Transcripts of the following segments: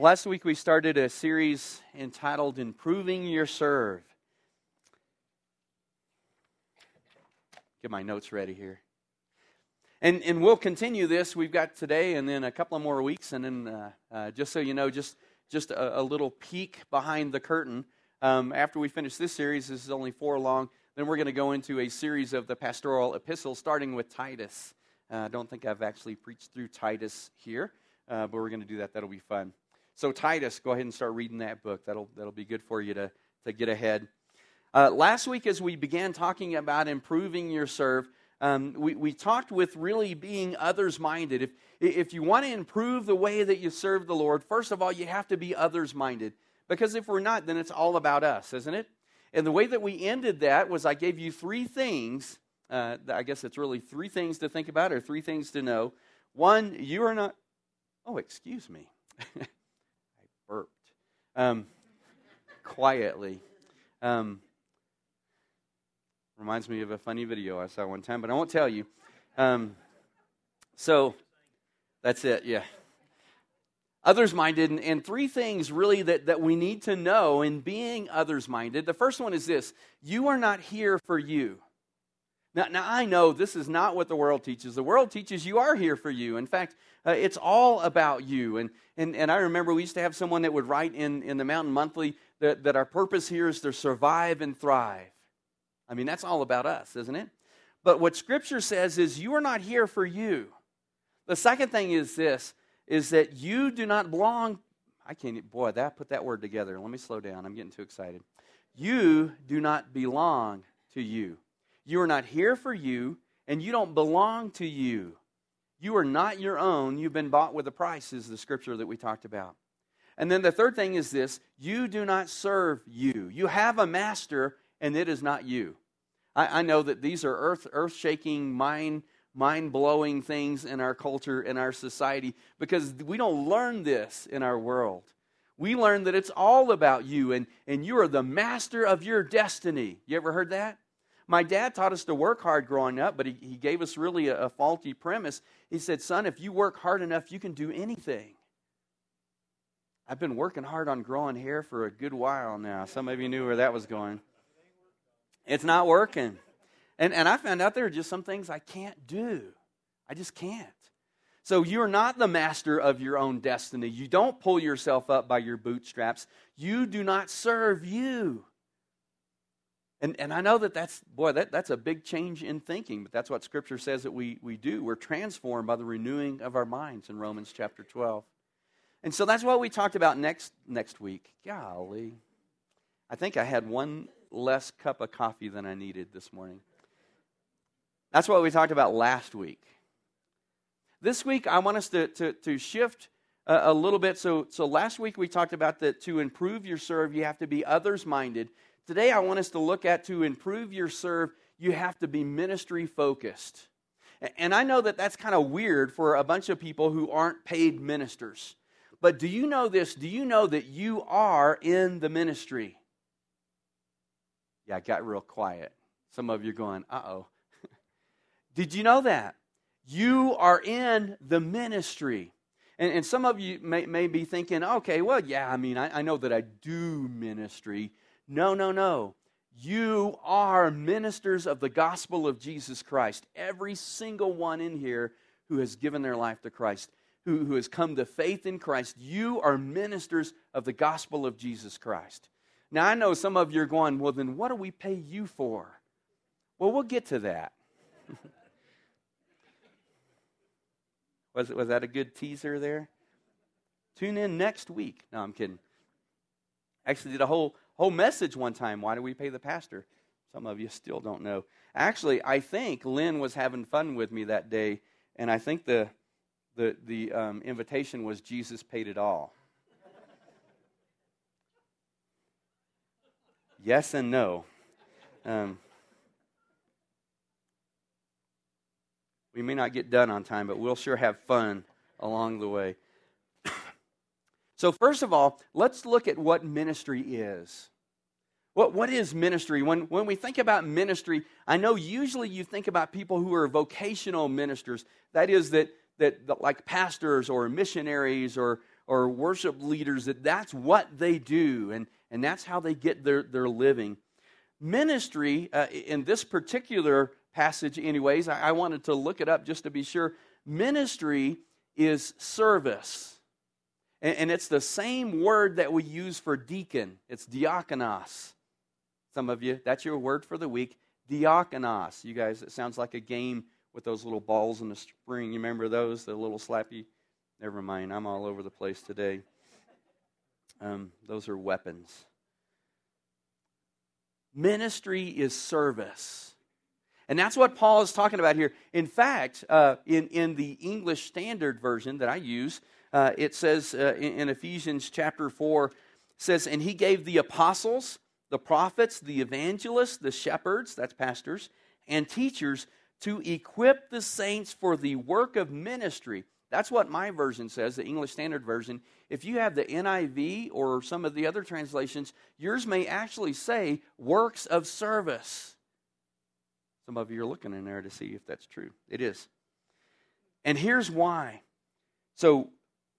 Last week we started a series entitled Improving Your Serve. Get my notes ready here. And, and we'll continue this. We've got today and then a couple of more weeks. And then, uh, uh, just so you know, just, just a, a little peek behind the curtain. Um, after we finish this series, this is only four long, then we're going to go into a series of the pastoral epistles, starting with Titus. Uh, I don't think I've actually preached through Titus here, uh, but we're going to do that. That'll be fun. So, Titus, go ahead and start reading that book. That'll, that'll be good for you to, to get ahead. Uh, last week, as we began talking about improving your serve, um, we, we talked with really being others minded. If, if you want to improve the way that you serve the Lord, first of all, you have to be others minded. Because if we're not, then it's all about us, isn't it? And the way that we ended that was I gave you three things. Uh, I guess it's really three things to think about or three things to know. One, you are not. Oh, excuse me. burped um, quietly. Um, reminds me of a funny video I saw one time, but I won't tell you. Um, so that's it, yeah. Others minded, and, and, three things really that, that we need to know in being others minded. The first one is this you are not here for you. Now, now, I know this is not what the world teaches. The world teaches you are here for you. In fact, uh, it's all about you. And, and, and I remember we used to have someone that would write in, in the Mountain Monthly that, that our purpose here is to survive and thrive. I mean, that's all about us, isn't it? But what Scripture says is you are not here for you. The second thing is this is that you do not belong. I can't, boy, that put that word together. Let me slow down. I'm getting too excited. You do not belong to you. You are not here for you, and you don't belong to you. You are not your own. You've been bought with a price, is the scripture that we talked about. And then the third thing is this you do not serve you. You have a master, and it is not you. I, I know that these are earth earth shaking, mind mind blowing things in our culture, in our society, because we don't learn this in our world. We learn that it's all about you, and, and you are the master of your destiny. You ever heard that? My dad taught us to work hard growing up, but he, he gave us really a, a faulty premise. He said, Son, if you work hard enough, you can do anything. I've been working hard on growing hair for a good while now. Some of you knew where that was going. It's not working. And, and I found out there are just some things I can't do. I just can't. So you're not the master of your own destiny. You don't pull yourself up by your bootstraps. You do not serve you. And, and I know that that's, boy, that, that's a big change in thinking, but that's what Scripture says that we, we do. We're transformed by the renewing of our minds in Romans chapter 12. And so that's what we talked about next, next week. Golly. I think I had one less cup of coffee than I needed this morning. That's what we talked about last week. This week, I want us to, to, to shift a, a little bit. So, so last week, we talked about that to improve your serve, you have to be others minded. Today, I want us to look at to improve your serve, you have to be ministry focused. And I know that that's kind of weird for a bunch of people who aren't paid ministers. But do you know this? Do you know that you are in the ministry? Yeah, I got real quiet. Some of you are going, uh oh. Did you know that? You are in the ministry. And, and some of you may, may, be thinking, okay, well, yeah, I mean, I, I know that I do ministry, no, no, no. You are ministers of the gospel of Jesus Christ. Every single one in here who has given their life to Christ, who, who has come to faith in Christ, you are ministers of the gospel of Jesus Christ. Now, I know some of you are going, well, then what do we pay you for? Well, we'll get to that. was, was that a good teaser there? Tune in next week. No, I'm kidding. Actually, did a whole whole message one time. Why do we pay the pastor? Some of you still don't know. Actually, I think Lynn was having fun with me that day, and I think the the the um, invitation was Jesus paid it all. yes and no. Um, we may not get done on time, but we'll sure have fun along the way. So, first of all, let's look at what ministry is. What, what is ministry? When, when we think about ministry, I know usually you think about people who are vocational ministers. That is, that, that, that like pastors or missionaries or, or worship leaders that that's what they do and, and that's how they get their, their living. Ministry, uh, in this particular passage, anyways, I, I wanted to look it up just to be sure. Ministry is service. And, and it's the same word that we use for deacon, it's diakonos. Some of you, that's your word for the week, diakonos. You guys, it sounds like a game with those little balls in the spring. You remember those, the little slappy? Never mind, I'm all over the place today. Um, those are weapons. Ministry is service. And that's what Paul is talking about here. In fact, uh, in, in the English Standard Version that I use, uh, it says uh, in, in, Ephesians chapter 4, says, And he gave the apostles, the prophets, the evangelists, the shepherds, that's pastors, and teachers to equip the saints for the work of ministry. That's what my version says, the English Standard Version. If you have the NIV or some of the other translations, yours may actually say works of service. Some of you are looking in there to see if that's true. It is. And here's why. So,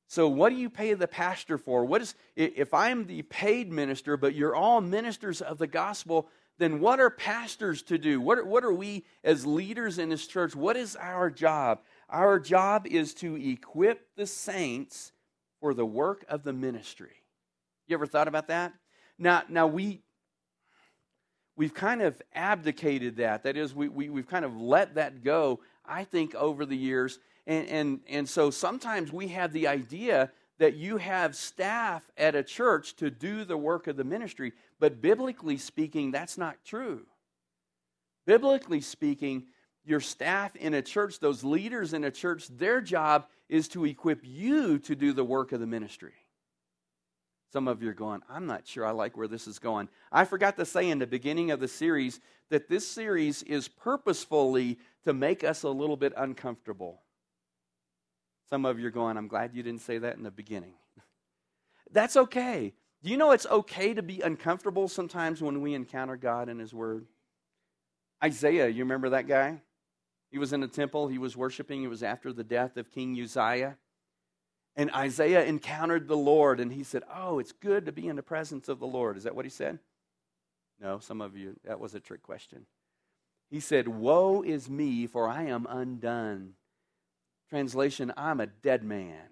so what do you pay the pastor for? What is if I'm the paid minister, but you're all ministers of the gospel? Then what are pastors to do? What are, what are we as leaders in this church? What is our job? Our job is to equip the saints for the work of the ministry. You ever thought about that? Now, now we we've kind of abdicated that. That is, we, we, we've kind of let that go, I think, over the years. And, and, and so sometimes we have the idea that you have staff at a church to do the work of the ministry. But biblically speaking, that's not true. Biblically speaking, your staff in a church, those leaders in a church, their job is to equip you to do the work of the ministry. Some of you are going, I'm not sure I like where this is going. I forgot to say in the beginning of the series that this series is purposefully to make us a little bit uncomfortable. Some of you are going, I'm glad you didn't say that in the beginning. That's okay. Do you know it's okay to be uncomfortable sometimes when we encounter God and His Word? Isaiah, you remember that guy? He was in the temple, he was worshiping. It was after the death of King Uzziah. And Isaiah encountered the Lord and he said, Oh, it's good to be in the presence of the Lord. Is that what he said? No, some of you, that was a trick question. He said, Woe is me, for I am undone. Translation, I'm a dead man,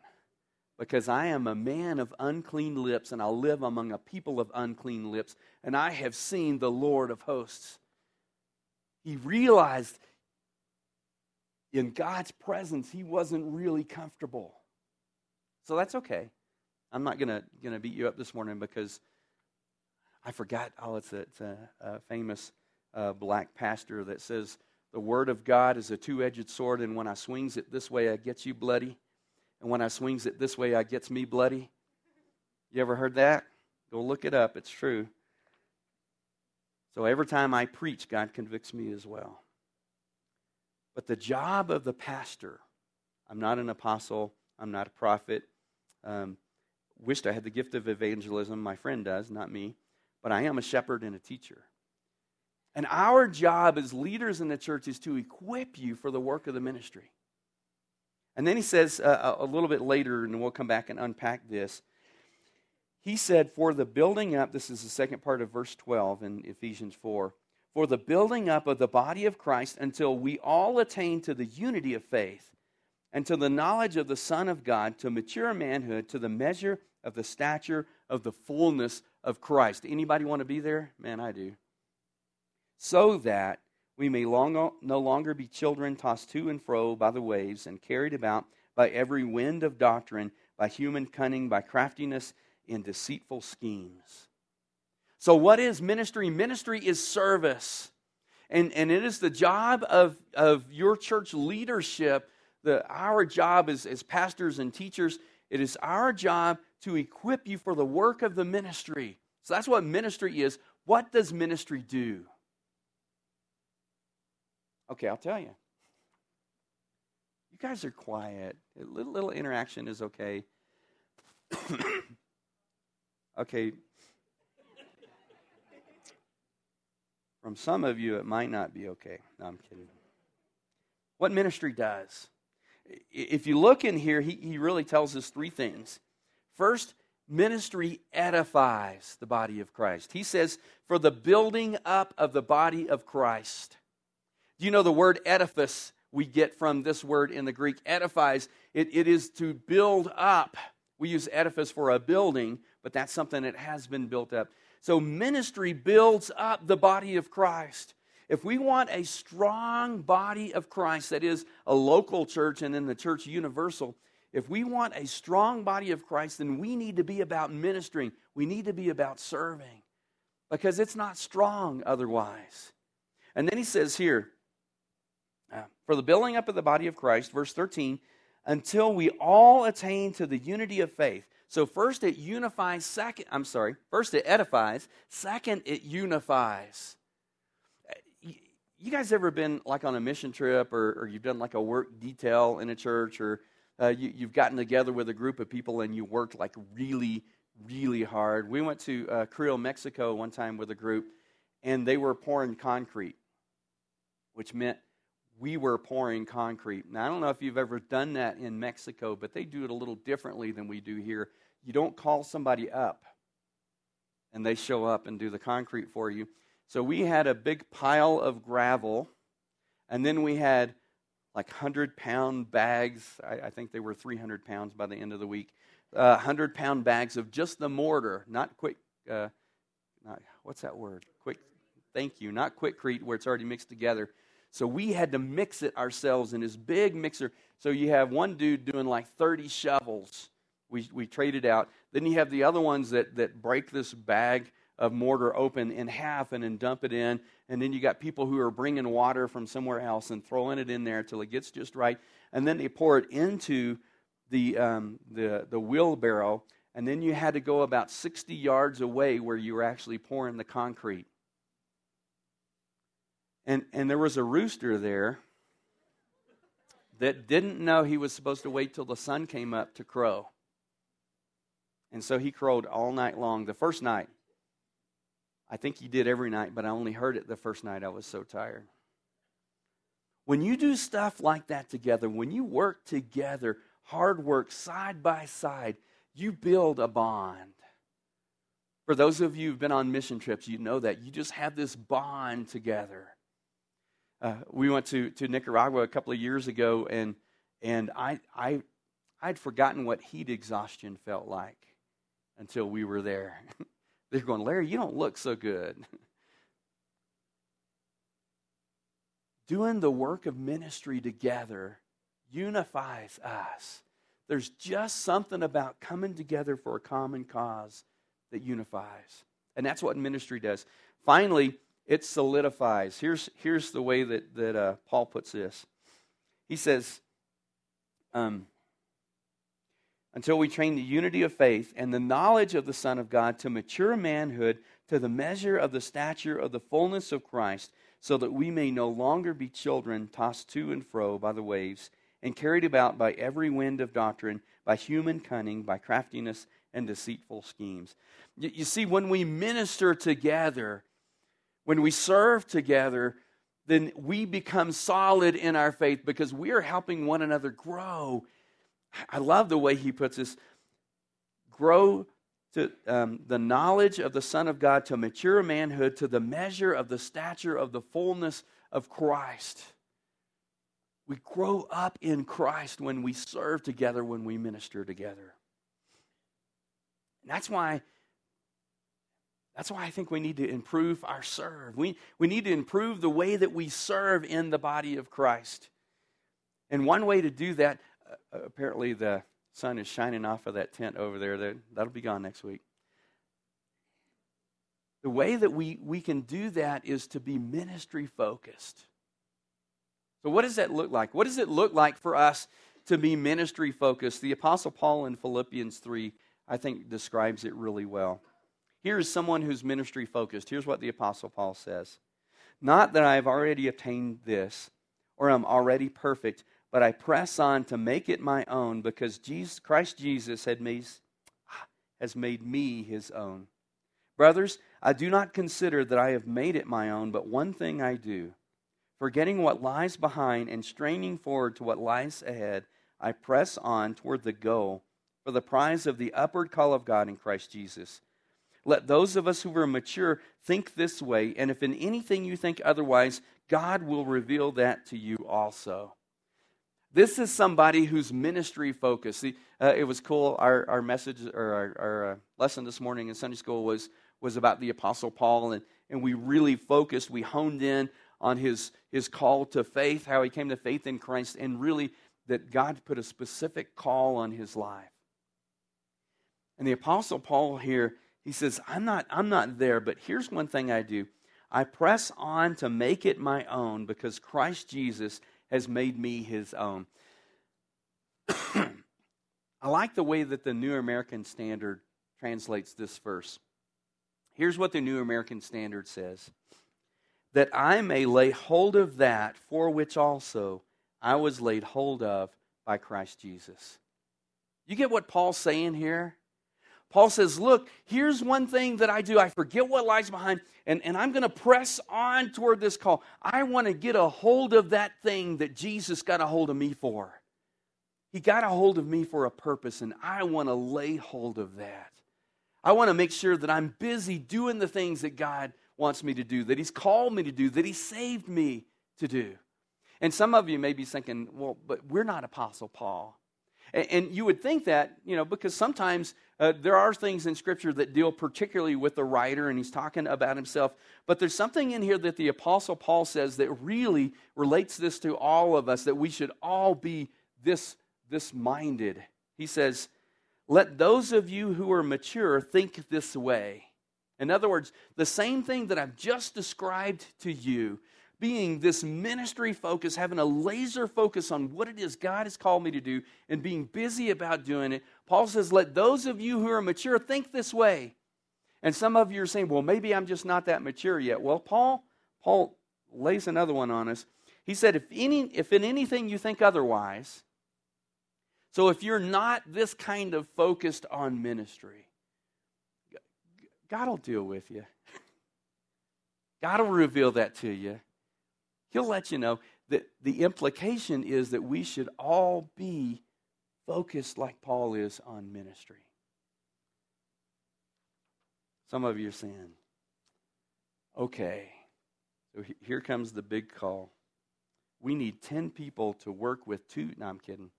because I am a man of unclean lips, and I live among a people of unclean lips, and I have seen the Lord of hosts. He realized in God's presence, he wasn't really comfortable. So that's okay. I'm not to gonna beat you up this morning because I forgot. Oh, it's a, it's a, a famous uh, black pastor that says, The word of God is a two edged sword, and when I swings it this way, I gets you bloody. And when I swings it this way, I gets me bloody. You ever heard that? Go look it up. It's true. So every time I preach, God convicts me as well. But the job of the pastor, I'm not an apostle, I'm not a prophet, um, wished I had the gift of evangelism. My friend does, not me. But I am a shepherd and a teacher. And our job as leaders in the church is to equip you for the work of the ministry. And then he says uh, a little bit later, and we'll come back and unpack this. He said, For the building up, this is the second part of verse 12 in Ephesians 4, for the building up of the body of Christ until we all attain to the unity of faith and to the knowledge of the Son of God, to mature manhood, to the measure of the stature of the fullness of Christ. Anybody want to be there? Man, I do. So that we may long, no longer be children tossed to and fro by the waves and carried about by every wind of doctrine, by human cunning, by craftiness in deceitful schemes. So, what is ministry? Ministry is service. And, and it is the job of, of your church leadership the, our job as, as pastors and teachers, it is our job to equip you for the work of the ministry. So that's what ministry is. What does ministry do? Okay, I'll tell you. You guys are quiet. A little, little interaction is okay. okay. From some of you, it might not be okay. No, I'm kidding. What ministry does? if you look in here, he, he really tells us three things. First, ministry edifies the body of Christ. He says, for the building up of the body of Christ. Do you know the word edifice we get from this word in the Greek? Edifies, it, it is to build up. We use edifice for a building, but that's something that has been built up. So ministry builds up the body of Christ. If we want a strong body of Christ, that is a local church and then the church universal, if we want a strong body of Christ, then we need to be about ministering. We need to be about serving because it's not strong otherwise. And then he says here, for the building up of the body of Christ, verse 13, until we all attain to the unity of faith. So, first it unifies, second, I'm sorry, first it edifies, second it unifies. You guys ever been like on a mission trip or, or you've done like a work detail in a church or uh, you, you've gotten together with a group of people and you worked like really, really hard? We went to uh, Creel, Mexico one time with a group and they were pouring concrete, which meant we were pouring concrete. Now, I don't know if you've ever done that in Mexico, but they do it a little differently than we do here. You don't call somebody up and they show up and do the concrete for you. So we had a big pile of gravel, and then we had like 100 pound bags. I, I think they were 300 pounds by the end of the week. Uh, 100 pound bags of just the mortar, not quick, uh, not, what's that word? Quick, thank you, not Quikrete where it's already mixed together so we had to mix it ourselves in this big mixer. So you have one dude doing like 30 shovels. We, we traded out. Then you have the other ones that, that break this bag of mortar open in half and then dump it in. And then you got people who are bringing water from somewhere else and throwing it in there until it gets just right. And then they pour it into the, um, the, the wheelbarrow. And then you had to go about 60 yards away where you were actually pouring the concrete. And, and there was a rooster there that didn't know he was supposed to wait till the sun came up to crow. And so he crowed all night long. The first night, I think he did every night, but I only heard it the first night. I was so tired. When you do stuff like that together, when you work together, hard work side by side, you build a bond. For those of you who've been on mission trips, you know that. You just have this bond together. Uh, we went to, to Nicaragua a couple of years ago, and, and I, I, I'd forgotten what heat exhaustion felt like until we were there. They're going, Larry, you don't look so good. Doing the work of ministry together unifies us. There's just something about coming together for a common cause that unifies. And that's what ministry does. Finally, it solidifies. Here's, here's the way that, that uh, Paul puts this. He says, um, until we train the unity of faith and the knowledge of the Son of God to mature manhood to the measure of the stature of the fullness of Christ, so that we may no longer be children tossed to and fro by the waves and carried about by every wind of doctrine, by human cunning, by craftiness and deceitful schemes. You, you see, when we minister together, when we serve together, then we become solid in our faith because we are helping one another grow. I love the way he puts this grow to um, the knowledge of the Son of God, to mature manhood, to the measure of the stature of the fullness of Christ. We grow up in Christ when we serve together, when we minister together. And that's why that's why I think we need to improve our serve. We, we need to improve the way that we serve in the body of Christ. And one way to do that, uh, apparently the sun is shining off of that tent over there. That, that'll be gone next week. The way that we, we can do that is to be ministry focused. So, what does that look like? What does it look like for us to be ministry focused? The Apostle Paul in Philippians 3, I think, describes it really well. Here is someone who's ministry focused. Here's what the Apostle Paul says Not that I have already attained this or am already perfect, but I press on to make it my own because Jesus, Christ Jesus had made, has made me his own. Brothers, I do not consider that I have made it my own, but one thing I do. Forgetting what lies behind and straining forward to what lies ahead, I press on toward the goal for the prize of the upward call of God in Christ Jesus. Let those of us who are mature think this way, and if in anything you think otherwise, God will reveal that to you also. This is somebody who's ministry focused. See, uh, it was cool. Our, our message or our, our uh, lesson this morning in Sunday school was, was about the Apostle Paul, and, and we really focused, we honed in on his, his call to faith, how he came to faith in Christ, and really that God put a specific call on his life. And the apostle Paul here, he says, I'm not, I'm not there, but here's one thing I do. I press on to make it my own because Christ Jesus has made me his own. I like the way that the New American Standard translates this verse. Here's what the New American Standard says that I may lay hold of that for which also I was laid hold of by Christ Jesus. You get what Paul's saying here? Paul says, Look, here's one thing that I do. I forget what lies behind, and, and I'm going to press on toward this call. I want to get a hold of that thing that Jesus got a hold of me for. He got a hold of me for a purpose, and I want to lay hold of that. I want to make sure that I'm busy doing the things that God wants me to do, that He's called me to do, that He saved me to do. And some of you may be thinking, well, but we're not Apostle Paul. And, you would think that, you know, because sometimes uh, there are things in Scripture that deal particularly with the writer, and he's talking about himself. But there's something in here that the Apostle Paul says that really relates this to all of us, that we should all be this, this minded. He says, Let those of you who are mature think this way. In other words, the same thing that I've just described to you, being this ministry focus, having a laser focus on what it is God has called me to do, and being busy about doing it, Paul says, Let those of you who are mature think this way. And some of you are saying, Well, maybe I'm just not that mature yet. Well, Paul, Paul lays another one on us. He said, if, any, if in anything you think otherwise, so if you're not this kind of focused on ministry, God will deal with you. God will reveal that to you. He'll let you know that the implication is that we should all be focused like Paul is on ministry. Some of you are saying, okay, so here comes the big call. We need 10 people to work with two. No, I'm kidding.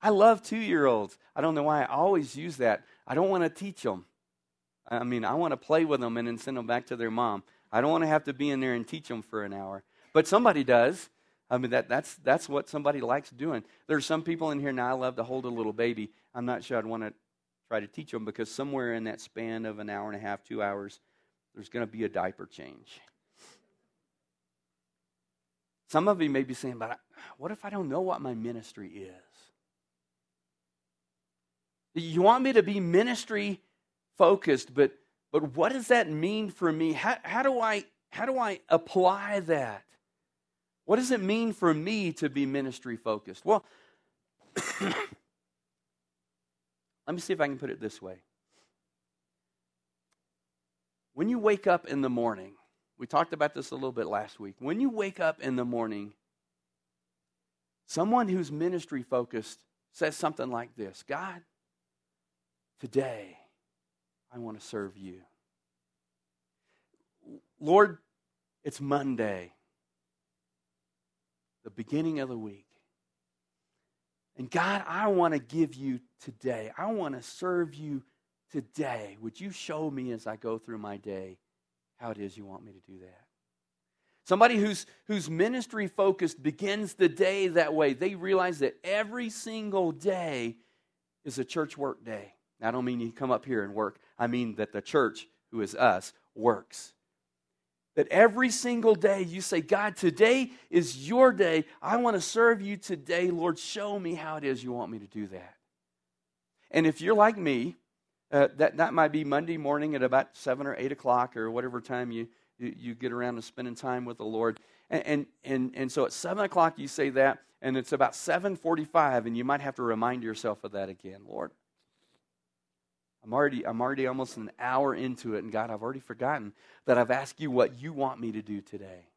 I love two year olds. I don't know why I always use that. I don't want to teach them. I mean, I want to play with them and then send them back to their mom. I don't want to have to be in there and teach them for an hour. But somebody does. I mean, that, that's, that's what somebody likes doing. There's some people in here now, I love to hold a little baby. I'm not sure I'd want to try to teach them because somewhere in that span of an hour and a half, two hours, there's going to be a diaper change. Some of you may be saying, but what if I don't know what my ministry is? You want me to be ministry focused, but, but what does that mean for me? How, how, do I, how do I apply that? What does it mean for me to be ministry focused? Well, let me see if I can put it this way. When you wake up in the morning, we talked about this a little bit last week. When you wake up in the morning, someone who's ministry focused says something like this God, today I want to serve you. Lord, it's Monday the beginning of the week. And God, I want to give you today. I want to serve you today. Would you show me as I go through my day how it is you want me to do that? Somebody who's, whose ministry focused begins the day that way. They realize that every single day is a church work day. I don't mean you come up here and work. I mean that the church, who is us, works. That every single day you say, God, today is your day. I want to serve you today. Lord, show me how it is you want me to do that. And if you're like me, uh, that, that might be Monday morning at about 7 or 8 o'clock or whatever time you, you, you get around to spending time with the Lord. And, and, and, and so at 7 o'clock you say that, and it's about 7.45, and you might have to remind yourself of that again. Lord, I'm already, I'm already almost an hour into it, and God, I've already forgotten that I've asked you what you want me to do today.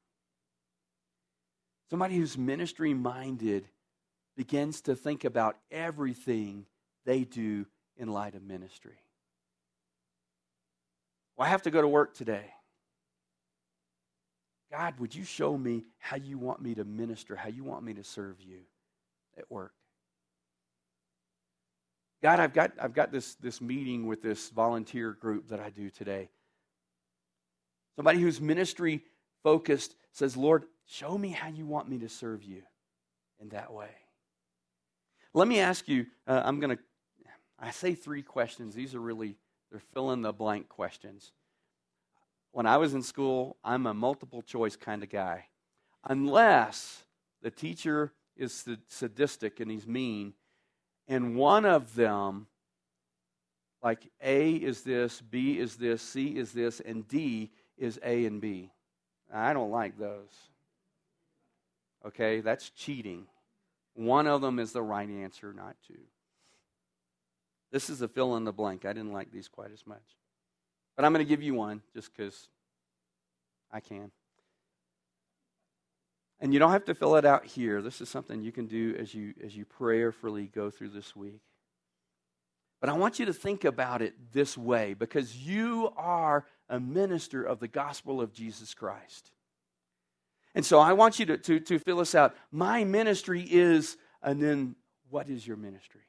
Somebody who's ministry minded begins to think about everything they do in light of ministry. Well, I have to go to work today. God, would you show me how you want me to minister, how you want me to serve you at work? God, I've got, I've got this, this meeting with this volunteer group that I do today. Somebody who's ministry focused says, Lord, show me how you want me to serve you in that way. Let me ask you, uh, I'm going to, I say three questions. These are really, they're fill in the blank questions. When I was in school, I'm a multiple choice kind of guy. Unless the teacher is sadistic and he's mean, and one of them, like A is this, B is this, C is this, and D is A and B. I don't like those. Okay, that's cheating. One of them is the right answer, not two. This is a fill in the blank. I didn't like these quite as much. But I'm going to give you one just because I can. And you don't have to fill it out here. This is something you can do as you as you prayerfully go through this week. But I want you to think about it this way because you are a minister of the gospel of Jesus Christ. And so I want you to, to, to fill us out. My ministry is, and then what is your ministry?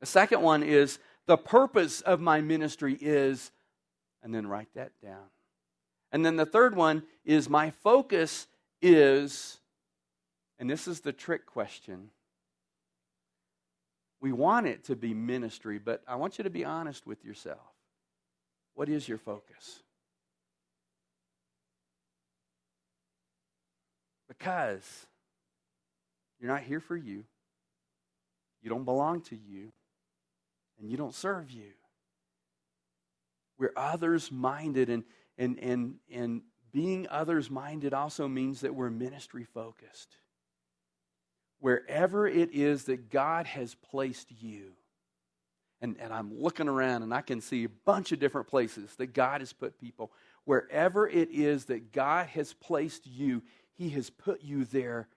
The second one is, the purpose of my ministry is, and then write that down. And then the third one is my focus is, and this is the trick question. We want it to be ministry, but I want you to be honest with yourself. What is your focus? Because you're not here for you, you don't belong to you, and you don't serve you. We're others minded, and and, and, and being others minded also means that we're ministry focused. Wherever it is that God has placed you, and, and I'm looking around and I can see a bunch of different places that God has put people. Wherever it is that God has placed you, He has put you there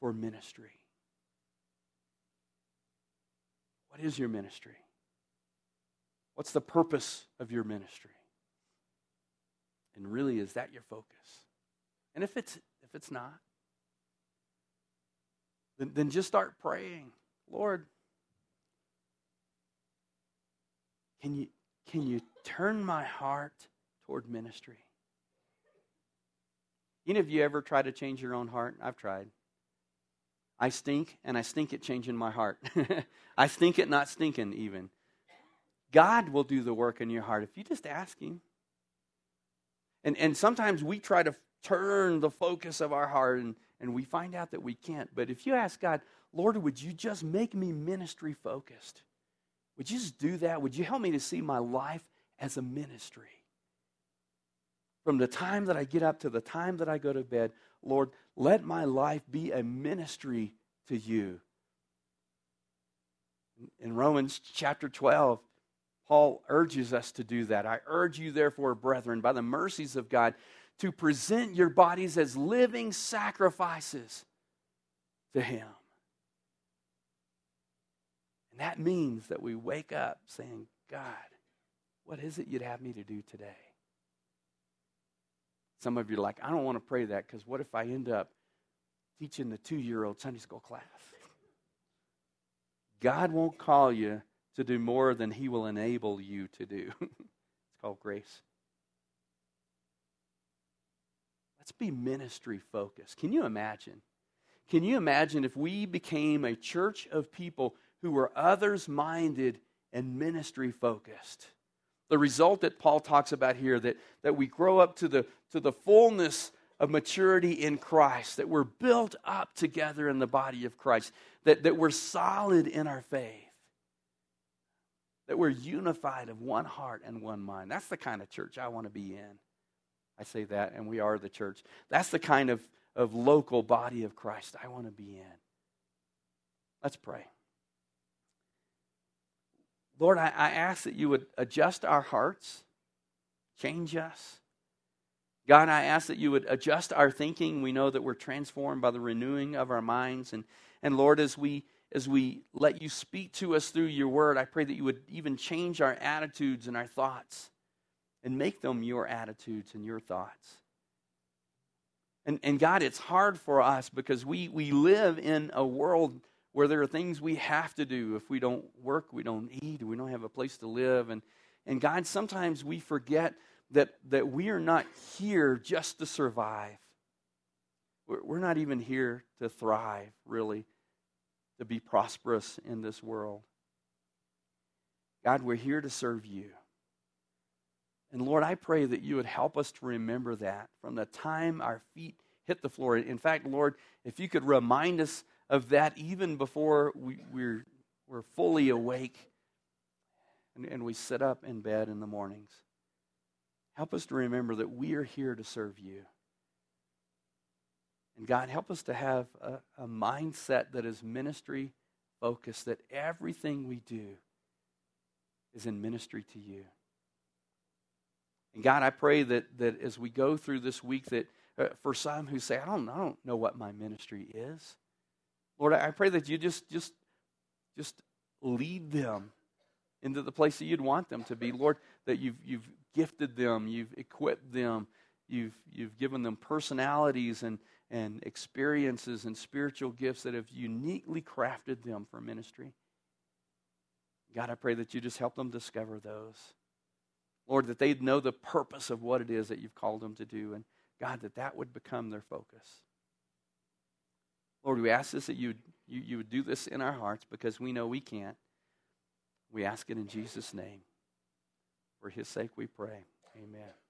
for ministry. What is your ministry? What's the purpose of your ministry? And really, is that your focus? And if it's if it's not, then, then just start praying. Lord, can you can you turn my heart toward ministry? Any of you ever try to change your own heart? I've tried. I stink, and I stink at changing my heart. I stink at not stinking, even. God will do the work in your heart if you just ask Him. And, and sometimes we try to turn the focus of our heart and, and we find out that we can't. But if you ask God, Lord, would you just make me ministry focused? Would you just do that? Would you help me to see my life as a ministry? From the time that I get up to the time that I go to bed, Lord, let my life be a ministry to you. In Romans chapter 12, Paul urges us to do that. I urge you, therefore, brethren, by the mercies of God, to present your bodies as living sacrifices to Him. And that means that we wake up saying, God, what is it you'd have me to do today? Some of you are like, I don't want to pray that because what if I end up teaching the two year old Sunday school class? God won't call you to do more than He will enable you to do. it's called grace. Let's be ministry focused. Can you imagine? Can you imagine if we became a church of people who were others minded and ministry focused? The result that Paul talks about here that, that we grow up to the, to the fullness of maturity in Christ, that we're built up together in the body of Christ, that, that we're solid in our faith that we're unified of one heart and one mind. That's the kind of church I want to be in. I say that, and we are the church. That's the kind of, of local body of Christ I want to be in. Let's pray. Lord, I, I ask that you would adjust our hearts, change us. God, I ask that you would adjust our thinking. We know that we're transformed by the renewing of our minds. And, and Lord, as we, as we let you speak to us through your word, I pray that you would even change our attitudes and our thoughts and make them your attitudes and your thoughts. And, and God, it's hard for us because we, we live in a world where there are things we have to do. If we don't work, we don't eat, we don't have a place to live. And, and God, sometimes we forget that, that we are not here just to survive. We're, we're not even here to thrive, really, to be prosperous in this world. God, we're here to serve you. And Lord, I pray that you would help us to remember that from the time our feet hit the floor. In fact, Lord, if you could remind us of that even before we, we're, we're fully awake and, and we sit up in bed in the mornings. Help us to remember that we are here to serve you. And God, help us to have a, a mindset that is ministry focused, that everything we do is in ministry to you. And God, I pray that, that as we go through this week, that uh, for some who say, I don't, I don't know what my ministry is, Lord, I pray that you just, just, just lead them into the place that you'd want them to be. Lord, that you've, you've gifted them, you've equipped them, you've, you've given them personalities and, and experiences and spiritual gifts that have uniquely crafted them for ministry. God, I pray that you just help them discover those. Lord, that they'd know the purpose of what it is that you've called them to do. And God, that that would become their focus. Lord, we ask this that you, you, you would do this in our hearts because we know we can't. We ask it in Jesus' name. For his sake we pray. Amen.